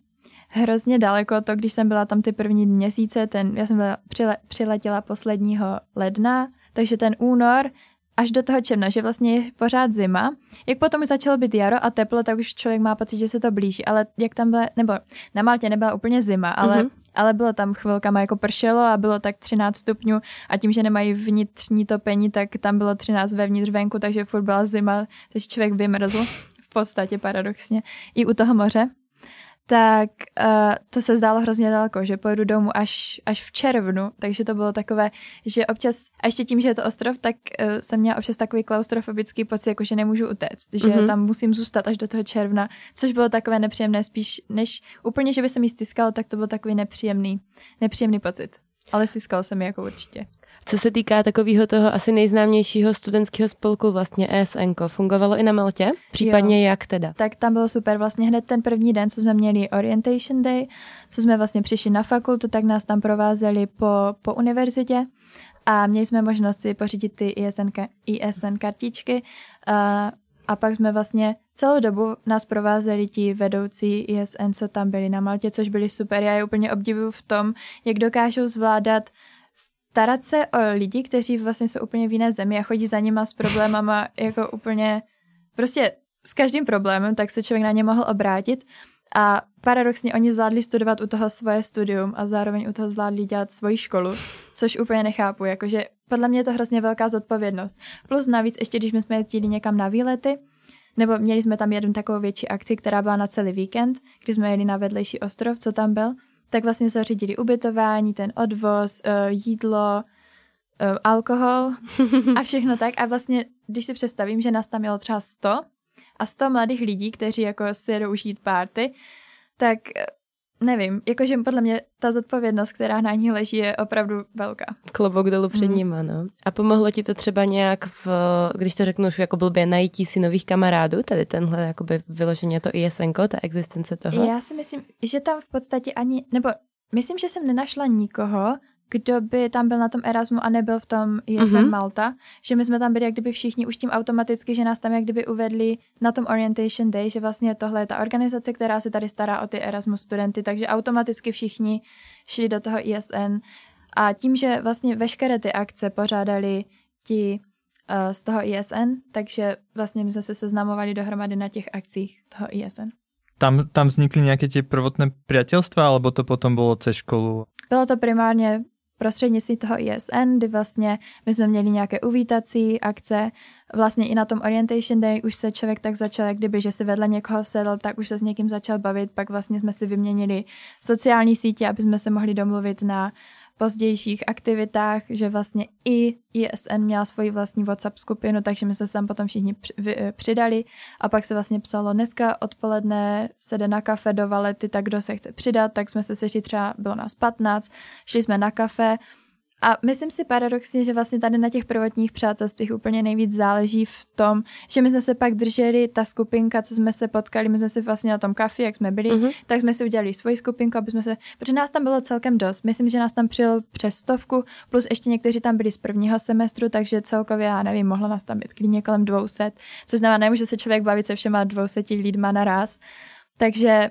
[SPEAKER 3] hrozně daleko to, když jsem byla tam ty první měsíce, ten, já jsem byla, přile, přiletěla posledního ledna, takže ten únor až do toho června, že vlastně je pořád zima. Jak potom už začalo být jaro a teplo, tak už člověk má pocit, že se to blíží. Ale jak tam byla, nebo na Maltě nebyla úplně zima, ale mm-hmm ale bylo tam chvilkama jako pršelo a bylo tak 13 stupňů a tím, že nemají vnitřní topení, tak tam bylo 13 vevnitř venku, takže furt byla zima, takže člověk vymrzl v podstatě paradoxně i u toho moře tak uh, to se zdálo hrozně daleko, že pojedu domů až, až v červnu, takže to bylo takové, že občas, a ještě tím, že je to ostrov, tak uh, jsem měla občas takový klaustrofobický pocit, jako že nemůžu utéct, že mm-hmm. tam musím zůstat až do toho června, což bylo takové nepříjemné spíš, než úplně, že by se mi stiskalo, tak to byl takový nepříjemný, nepříjemný pocit. Ale stiskal se mi jako určitě.
[SPEAKER 1] Co se týká takového toho asi nejznámějšího studentského spolku, vlastně ESN, fungovalo i na Maltě? Případně jo. jak teda?
[SPEAKER 3] Tak tam bylo super. Vlastně hned ten první den, co jsme měli Orientation Day, co jsme vlastně přišli na fakultu, tak nás tam provázeli po, po univerzitě a měli jsme možnost si pořídit ty ISN, ISN kartičky a, a pak jsme vlastně celou dobu nás provázeli ti vedoucí ISN, co tam byli na Maltě, což byli super. Já je úplně obdivuju v tom, jak dokážou zvládat starat se o lidi, kteří vlastně jsou úplně v jiné zemi a chodí za nima s problémama jako úplně prostě s každým problémem, tak se člověk na ně mohl obrátit a paradoxně oni zvládli studovat u toho svoje studium a zároveň u toho zvládli dělat svoji školu, což úplně nechápu, jakože podle mě je to hrozně velká zodpovědnost. Plus navíc ještě, když my jsme jezdili někam na výlety, nebo měli jsme tam jeden takovou větší akci, která byla na celý víkend, kdy jsme jeli na vedlejší ostrov, co tam byl, tak vlastně zařídili ubytování, ten odvoz, uh, jídlo, uh, alkohol a všechno tak. A vlastně, když si představím, že nás tam mělo třeba 100 a 100 mladých lidí, kteří jako si jedou užít párty, tak eh, nevím, jakože podle mě ta zodpovědnost, která na ní leží, je opravdu velká.
[SPEAKER 1] Klobouk dolů před mm. nima, no. A pomohlo ti to třeba nějak, v, když to řeknu už jako blbě, najítí si nových kamarádů, tady tenhle jakoby vyloženě to ISN, ta existence toho?
[SPEAKER 3] Já si myslím, že tam v podstatě ani, nebo myslím, že jsem nenašla nikoho, kdo by tam byl na tom Erasmu a nebyl v tom ISN mm-hmm. Malta, že my jsme tam byli jak kdyby všichni už tím automaticky, že nás tam jak kdyby uvedli na tom Orientation Day, že vlastně tohle je ta organizace, která se tady stará o ty Erasmus studenty, takže automaticky všichni šli do toho ISN a tím, že vlastně veškeré ty akce pořádali ti uh, z toho ISN, takže vlastně my jsme se seznamovali dohromady na těch akcích toho ISN.
[SPEAKER 2] Tam, tam vznikly nějaké ty prvotné přátelstva, alebo to potom bylo cez školu?
[SPEAKER 3] Bylo to primárně prostřednictvím toho ISN, kdy vlastně my jsme měli nějaké uvítací akce, vlastně i na tom Orientation Day už se člověk tak začal, jak kdyby, že si vedle někoho sedl, tak už se s někým začal bavit, pak vlastně jsme si vyměnili sociální sítě, aby jsme se mohli domluvit na pozdějších aktivitách, že vlastně i ISN měla svoji vlastní WhatsApp skupinu, takže my jsme se tam potom všichni eh, přidali. A pak se vlastně psalo dneska odpoledne se jde na kafe do Valety, tak kdo se chce přidat, tak jsme se sešli třeba, bylo nás 15, šli jsme na kafe, a myslím si paradoxně, že vlastně tady na těch prvotních přátelstvích úplně nejvíc záleží v tom, že my jsme se pak drželi, ta skupinka, co jsme se potkali, my jsme se vlastně na tom kafi, jak jsme byli, mm-hmm. tak jsme si udělali svoji skupinku, aby jsme se, protože nás tam bylo celkem dost. Myslím, že nás tam přijel přes stovku, plus ještě někteří tam byli z prvního semestru, takže celkově, já nevím, mohlo nás tam být klidně kolem 200, což znamená, nemůže se člověk bavit se všema 200 lidma naraz. Takže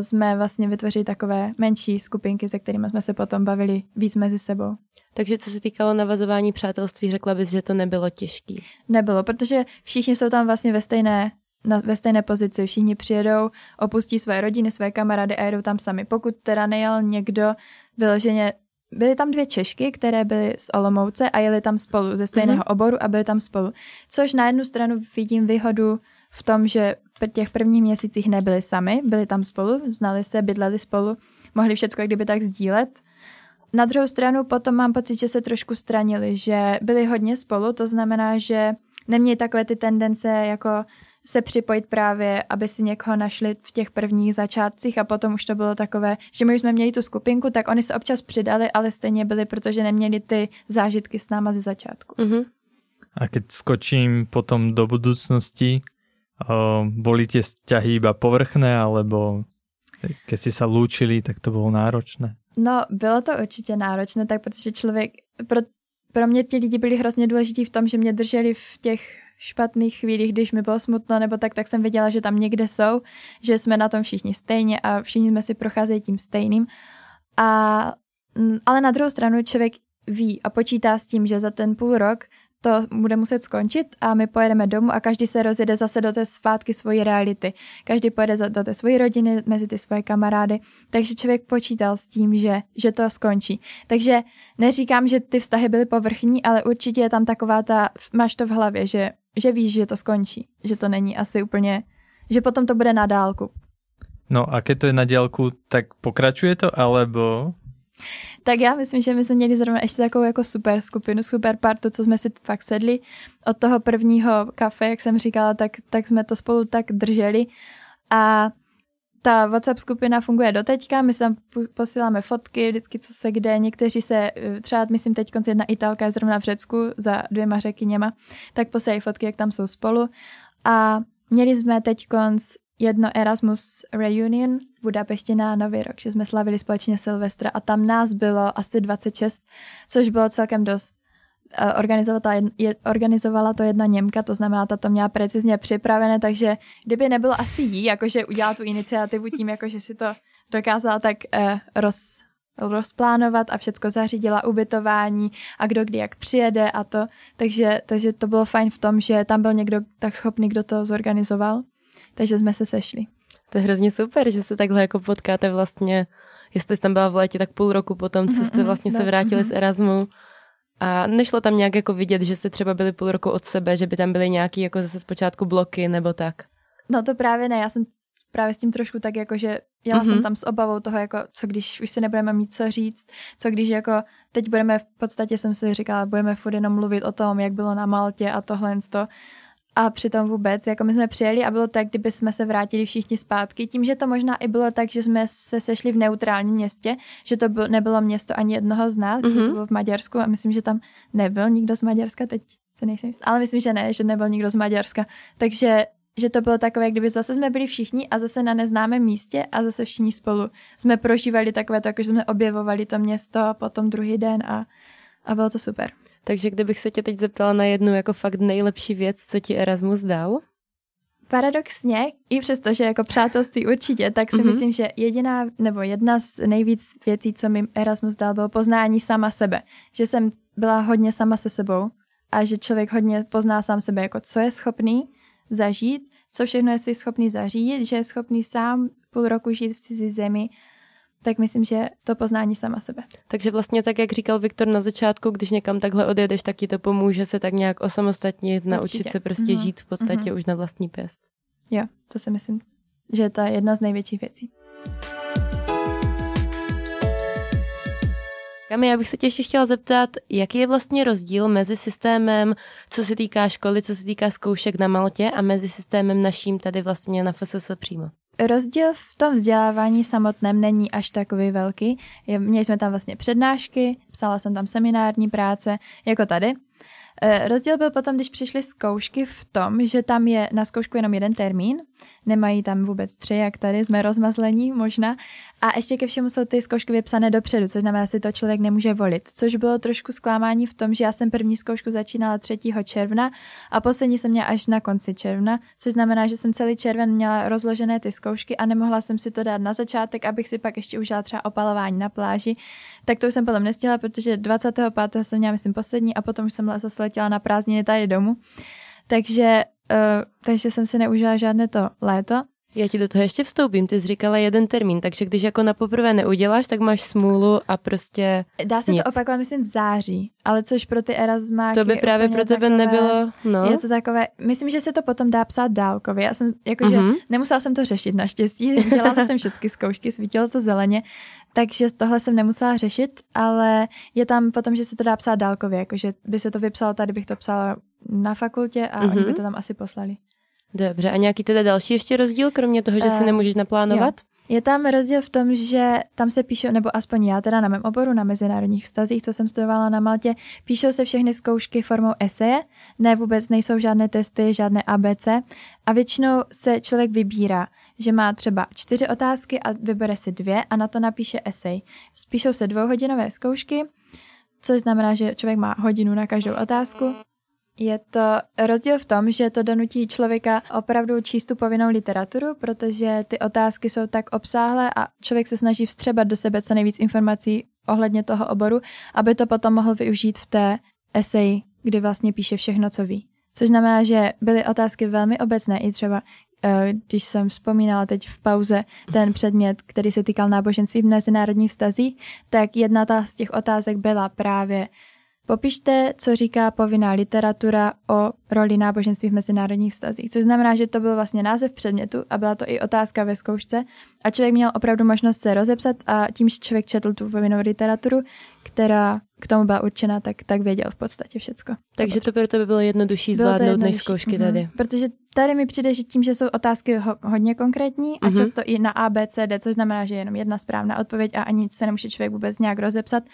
[SPEAKER 3] jsme vlastně vytvořili takové menší skupinky, se kterými jsme se potom bavili víc mezi sebou.
[SPEAKER 1] Takže co se týkalo navazování přátelství, řekla bys, že to nebylo těžké?
[SPEAKER 3] Nebylo, protože všichni jsou tam vlastně ve stejné na, ve stejné pozici. Všichni přijedou, opustí své rodiny, své kamarády a jedou tam sami. Pokud teda nejel někdo vyloženě byly tam dvě Češky, které byly z Olomouce a jeli tam spolu ze stejného mm-hmm. oboru a byly tam spolu. Což na jednu stranu vidím výhodu v tom, že těch prvních měsících nebyli sami, byli tam spolu, znali se, bydleli spolu, mohli všechno jak kdyby tak sdílet na druhou stranu potom mám pocit, že se trošku stranili, že byli hodně spolu, to znamená, že neměli takové ty tendence jako se připojit právě, aby si někoho našli v těch prvních začátcích a potom už to bylo takové, že my už jsme měli tu skupinku, tak oni se občas přidali, ale stejně byli, protože neměli ty zážitky s náma ze začátku. Mm-hmm.
[SPEAKER 2] A keď skočím potom do budúcnosti, uh, boli tie vzťahy iba povrchné, alebo keď ste sa lúčili, tak to bolo náročné?
[SPEAKER 3] No, bylo to určitě náročné, tak protože člověk, pro, pro mě ti lidi byli hrozně důležití v tom, že mě drželi v těch špatných chvílích, když mi bylo smutno nebo tak, tak jsem věděla, že tam někde jsou, že jsme na tom všichni stejně a všichni jsme si procházeli tím stejným. A, ale na druhou stranu člověk ví a počítá s tím, že za ten půl rok to bude muset skončit a my pojedeme domů a každý se rozjede zase do té zpátky svojí reality. Každý pojede do té svojí rodiny, mezi ty svoje kamarády, takže člověk počítal s tím, že, že to skončí. Takže neříkám, že ty vztahy byly povrchní, ale určitě je tam taková ta, máš to v hlavě, že, že víš, že to skončí, že to není asi úplně, že potom to bude na dálku.
[SPEAKER 2] No a keď to je na dálku, tak pokračuje to, alebo
[SPEAKER 3] tak já myslím, že my jsme měli zrovna ještě takovou jako super skupinu, super partu, co jsme si fakt sedli. Od toho prvního kafe, jak jsem říkala, tak, tak jsme to spolu tak drželi. A ta WhatsApp skupina funguje do teďka, my tam posíláme fotky, vždycky co se kde, někteří se, třeba myslím teď jedna Italka je zrovna v Řecku za dvěma řekyněma, tak posílají fotky, jak tam jsou spolu. A měli jsme teď konc jedno Erasmus Reunion v Budapešti na Nový rok, že jsme slavili společně Silvestra a tam nás bylo asi 26, což bylo celkem dost. Eh, organizovala to jedna Němka, to znamená, ta to měla precizně připravené, takže kdyby nebylo asi jí, jakože udělala tu iniciativu tím, jakože si to dokázala tak eh, roz, rozplánovat a všecko zařídila ubytování a kdo kdy jak přijede a to. Takže, takže to bylo fajn v tom, že tam byl někdo tak schopný, kdo to zorganizoval takže jsme se sešli.
[SPEAKER 1] To je hrozně super, že se takhle jako potkáte vlastně, jestli jste tam byla v létě, tak půl roku potom, co mhm, jste mhm, vlastně se vrátili z mhm. Erasmu. A nešlo tam nějak jako vidět, že jste třeba byli půl roku od sebe, že by tam byly nějaký jako zase zpočátku bloky nebo tak?
[SPEAKER 3] No to právě ne, já jsem právě s tím trošku tak jako, že jela mm-hmm. jsem tam s obavou toho, jako co když už si nebudeme mít co říct, co když jako teď budeme v podstatě jsem si říkala, budeme furt jenom mluvit o tom, jak bylo na Maltě a tohle to. A přitom vůbec, jako my jsme přijeli a bylo tak, kdyby jsme se vrátili všichni zpátky. Tím, že to možná i bylo tak, že jsme se sešli v neutrálním městě, že to byl, nebylo město ani jednoho z nás, mm-hmm. že to mhm. bylo v Maďarsku a myslím, že tam nebyl nikdo z Maďarska, teď se nejsem jist, ale myslím, že ne, že nebyl nikdo z Maďarska. Takže že to bylo takové, kdyby zase jsme byli všichni a zase na neznámém místě a zase všichni spolu jsme prožívali takové to, jako že jsme objevovali to město potom druhý den a, a bylo to super.
[SPEAKER 1] Takže kdybych se tě teď zeptala na jednu jako fakt nejlepší věc, co ti Erasmus dal?
[SPEAKER 3] Paradoxně, i přesto, že jako přátelství určitě, tak si mm-hmm. myslím, že jediná nebo jedna z nejvíc věcí, co mi Erasmus dal, bylo poznání sama sebe. Že jsem byla hodně sama se sebou a že člověk hodně pozná sám sebe, jako co je schopný zažít, co všechno je si schopný zařídit, že je schopný sám půl roku žít v cizí zemi tak myslím, že to poznání sama sebe.
[SPEAKER 1] Takže vlastně tak, jak říkal Viktor na začátku, když někam takhle odjedeš, tak ti to pomůže se tak nějak osamostatnit, naučit se prostě mm-hmm. žít v podstatě mm-hmm. už na vlastní pěst.
[SPEAKER 3] Jo, to si myslím, že je ta jedna z největších věcí.
[SPEAKER 1] Kami, já bych se tě ještě chtěla zeptat, jaký je vlastně rozdíl mezi systémem, co se týká školy, co se týká zkoušek na Maltě a mezi systémem naším tady vlastně na FSS přímo?
[SPEAKER 3] Rozdíl v tom vzdělávání samotném není až takový velký. Měli jsme tam vlastně přednášky, psala jsem tam seminární práce, jako tady. Eh, rozdíl byl potom, když přišly zkoušky v tom, že tam je na zkoušku jenom jeden termín, nemají tam vůbec tři, jak tady jsme rozmazlení možná. A ještě ke všemu jsou ty zkoušky vypsané dopředu, což znamená, že si to člověk nemůže volit. Což bylo trošku zklamání v tom, že já jsem první zkoušku začínala 3. června a poslední jsem měla až na konci června, což znamená, že jsem celý červen měla rozložené ty zkoušky a nemohla jsem si to dát na začátek, abych si pak ještě užila třeba opalování na pláži. Tak to už jsem potom nestihla, protože 25. jsem měla, myslím, poslední a potom už jsem zase letěla na prázdniny tady domů. Takže Uh, takže jsem si neužila žádné to léto.
[SPEAKER 1] Já ti do toho ještě vstoupím, ty jsi říkala jeden termín, takže když jako na poprvé neuděláš, tak máš smůlu a prostě
[SPEAKER 3] Dá se
[SPEAKER 1] nic.
[SPEAKER 3] to opakovat, myslím, v září, ale což pro ty Erasmáky
[SPEAKER 1] To by právě pro tebe
[SPEAKER 3] takové,
[SPEAKER 1] nebylo, no.
[SPEAKER 3] Je to takové, myslím, že se to potom dá psát dálkově, já jsem, jakože mm-hmm. nemusela jsem to řešit naštěstí, dělala jsem všechny zkoušky, svítilo to zeleně, takže tohle jsem nemusela řešit, ale je tam potom, že se to dá psát dálkově, jakože by se to vypsalo tady, bych to psala na fakultě a mm-hmm. oni by mhm. to tam asi poslali.
[SPEAKER 1] Dobře, a nějaký teda další ještě rozdíl, kromě toho, že uh, si eh, nemůžeš naplánovat? Jo.
[SPEAKER 3] Je tam rozdíl v tom, že tam se píšou, nebo aspoň já teda na mém oboru, na mezinárodních vztazích, co jsem studovala na Maltě, píšou se všechny zkoušky formou eseje, ne vůbec nejsou žádné testy, žádné ABC a většinou se člověk vybírá, že má třeba čtyři otázky a vybere si dvě a na to napíše esej. Píšou se dvouhodinové zkoušky, což znamená, že člověk má hodinu na každou otázku je to rozdíl v tom, že to donutí člověka opravdu číst tu povinnou literaturu, protože ty otázky jsou tak obsáhlé a člověk se snaží vstřebat do sebe co nejvíc informací ohledně toho oboru, aby to potom mohl využít v té eseji, kdy vlastně píše všechno, co ví. Což znamená, že byly otázky velmi obecné, i třeba eh, když jsem vzpomínala teď v pauze ten předmět, který se týkal náboženství v mezinárodních vztazích, tak jedna ta z těch otázek byla právě Popište, co říká povinná literatura o roli náboženství v mezinárodních vztazích, což znamená, že to byl vlastně název předmětu a byla to i otázka ve zkoušce a člověk měl opravdu možnost se rozepsat a tím, že člověk četl tu povinnou literaturu, která k tomu byla určena, tak, tak věděl v podstatě všecko.
[SPEAKER 1] Takže to pro tebe bylo jednodušší zvládnout bylo než zkoušky tady. Mm-hmm.
[SPEAKER 3] Protože tady mi přijde, že tím, že jsou otázky ho, hodně konkrétní a mm-hmm. často i na A, B, C, D, což znamená, že je jenom jedna správná odpověď a ani se nemůže člověk vůbec nějak rozepsat,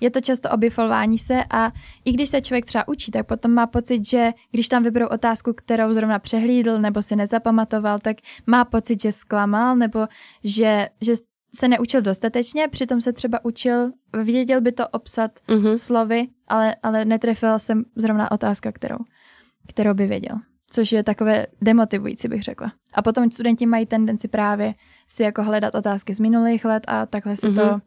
[SPEAKER 3] je to často obifolování se a i když se člověk třeba učí, tak potom má pocit, že když tam vyberou otázku, kterou zrovna přehlídl nebo si nezapamatoval, tak má pocit, že zklamal nebo že, že se neučil dostatečně, přitom se třeba učil, věděl by to obsat mm-hmm. slovy, ale, ale netrefila jsem zrovna otázka, kterou, kterou by věděl. Což je takové demotivující, bych řekla. A potom studenti mají tendenci právě si jako hledat otázky z minulých let a takhle si mm-hmm. to mhm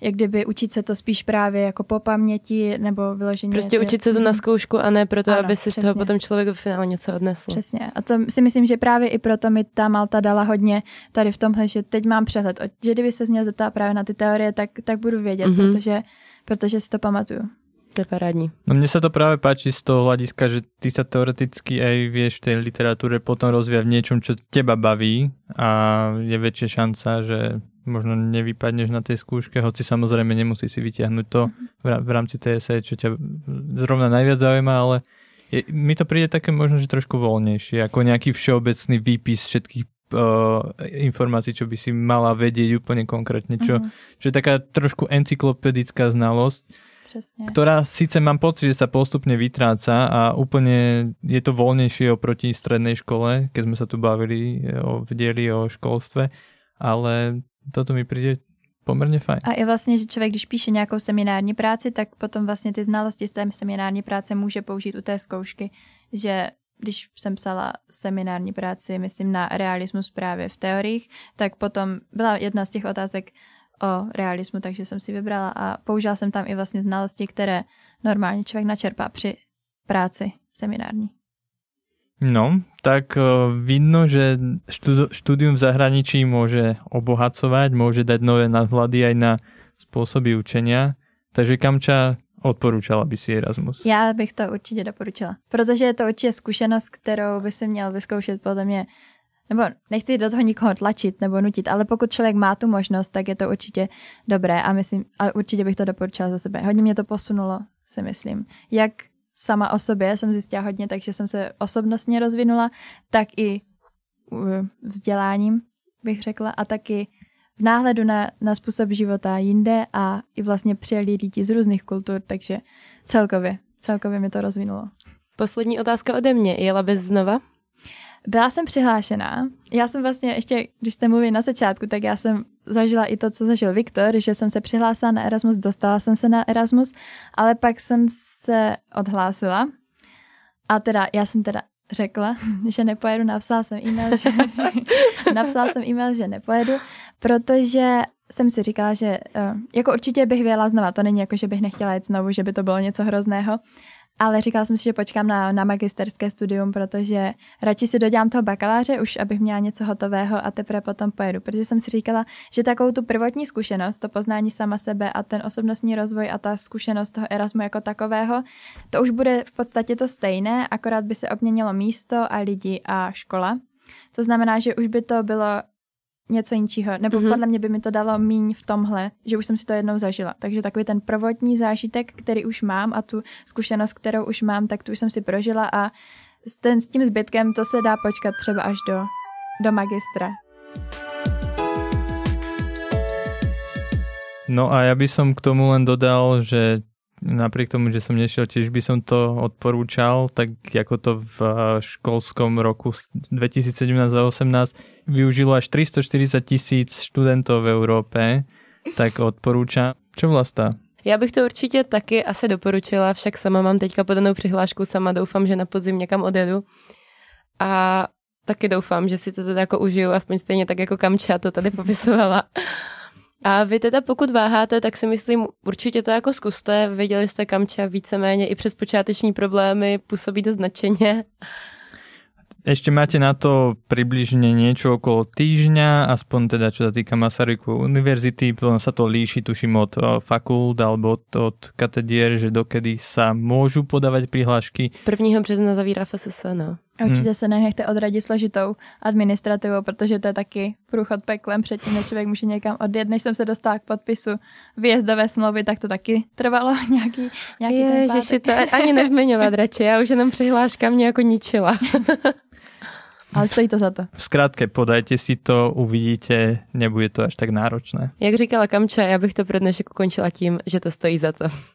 [SPEAKER 3] jak kdyby učit se to spíš právě jako po paměti nebo vyloženě.
[SPEAKER 1] Prostě ty... učit se to na zkoušku a ne proto, ano, aby si přesně. z toho potom člověk v finále něco odnesl.
[SPEAKER 3] Přesně. A to si myslím, že právě i proto mi ta Malta dala hodně tady v tomhle, že teď mám přehled. Že kdyby se mě zeptala právě na ty teorie, tak, tak budu vědět, mm-hmm. protože, protože si to pamatuju.
[SPEAKER 1] To je parádní.
[SPEAKER 2] No mne sa to práve páči z toho hľadiska, že ty sa teoreticky aj vieš v tej literatúre potom rozvíjať v niečom, čo teba baví a je väčšia šanca, že možno nevypadneš na tej skúške, hoci samozrejme nemusí si vyťahnuť to v rámci tej esej, čo ťa zrovna najviac zaujíma, ale je, mi to príde také možno, že trošku voľnejšie, ako nejaký všeobecný výpis všetkých uh, informácií, čo by si mala vedieť úplne konkrétne, čo, uh-huh. čo je taká trošku encyklopedická znalosť,
[SPEAKER 3] Přesně.
[SPEAKER 2] ktorá síce mám pocit, že sa postupne vytráca a úplne je to voľnejšie oproti strednej škole, keď sme sa tu bavili o, v dieli o školstve, ale toto mi přijde poměrně fajn.
[SPEAKER 3] A i vlastně, že člověk, když píše nějakou seminární práci, tak potom vlastně ty znalosti z té seminární práce může použít u té zkoušky, že když jsem psala seminární práci, myslím na realismus právě v teoriích, tak potom byla jedna z těch otázek o realismu, takže jsem si vybrala a použila jsem tam i vlastně znalosti, které normálně člověk načerpá při práci seminární.
[SPEAKER 2] No, tak vidno, že štúdium v zahraničí môže obohacovať, môže dať nové nadhľady aj na spôsoby učenia. Takže Kamča, Odporučila by si Erasmus?
[SPEAKER 3] Já bych to určitě doporučila, protože je to určitě zkušenost, kterou by si měl vyzkoušet podle mě nebo nechci do toho nikoho tlačit nebo nutit, ale pokud člověk má tu možnost, tak je to určitě dobré a myslím, a určitě bych to doporučila za sebe. Hodně mě to posunulo, si myslím. Jak sama o sobě jsem zjistila hodně, takže jsem se osobnostně rozvinula, tak i vzděláním bych řekla a taky v náhledu na, na způsob života jinde a i vlastně přijeli lidi z různých kultur, takže celkově, celkově mi to rozvinulo.
[SPEAKER 1] Poslední otázka ode mě. Jela bez znova?
[SPEAKER 3] Byla jsem přihlášená. Já jsem vlastně ještě, když jste mluvili na začátku, tak já jsem zažila i to, co zažil Viktor, že jsem se přihlásila na Erasmus, dostala jsem se na Erasmus, ale pak jsem se odhlásila. A teda, já jsem teda řekla, že nepojedu, napsala jsem e-mail, že, napsala jsem e-mail, že nepojedu, protože jsem si říkala, že uh, jako určitě bych vyjela znova, to není jako, že bych nechtěla jít znovu, že by to bylo něco hrozného, ale říkala jsem si, že počkám na, na magisterské studium, protože radši si dodělám toho bakaláře, už abych měla něco hotového a teprve potom pojedu. Protože jsem si říkala, že takovou tu prvotní zkušenost, to poznání sama sebe a ten osobnostní rozvoj a ta zkušenost toho Erasmu jako takového, to už bude v podstatě to stejné, akorát by se obměnilo místo a lidi a škola. To znamená, že už by to bylo něco jinčího. Nebo mm-hmm. podle mě by mi to dalo míň v tomhle, že už jsem si to jednou zažila. Takže takový ten prvotní zážitek, který už mám a tu zkušenost, kterou už mám, tak tu už jsem si prožila a s, ten, s tím zbytkem to se dá počkat třeba až do, do magistra.
[SPEAKER 2] No a ja by som k tomu len dodal, že napriek tomu, že som nešiel, tiež by som to odporúčal, tak ako to v eh, školskom roku 2017 a 2018 využilo až 340 tisíc študentov v Európe, tak odporúčam. Čo vlastá?
[SPEAKER 1] Já bych to určitě taky asi doporučila, však sama mám teďka podanou přihlášku, sama doufám, že na podzim někam odjedu. A taky doufám, že si to teda jako užiju, aspoň stejně tak jako Kamča to tady popisovala. A vy teda pokud váháte, tak si myslím, určitě to jako zkuste. Viděli jste Kamča víceméně i přes počáteční problémy, působí to značeně.
[SPEAKER 2] Ešte máte na to približne niečo okolo týždňa, aspoň teda čo sa týka Masaryku univerzity, potom sa to líši tuším od eh, fakult alebo od, od katedier, že dokedy sa môžu podávať prihlášky.
[SPEAKER 1] 1. března zavírá FSS, no.
[SPEAKER 3] Určitě hmm. se nenechte odradit složitou administrativou, protože to je taky průchod peklem předtím, než člověk může někam odjet. Než jsem se dostala k podpisu výjezdové smlouvy, tak to taky trvalo nějaký, nějaký
[SPEAKER 1] Ježiši, to ani nezmiňovat radši, já už jenom přihláška mě jako ničila.
[SPEAKER 3] Ale stojí to za to.
[SPEAKER 2] V zkrátke, podajte si to, uvidíte, nebude to až tak náročné.
[SPEAKER 1] Jak říkala Kamča, já bych to pro dnešek ukončila tím, že to stojí za to.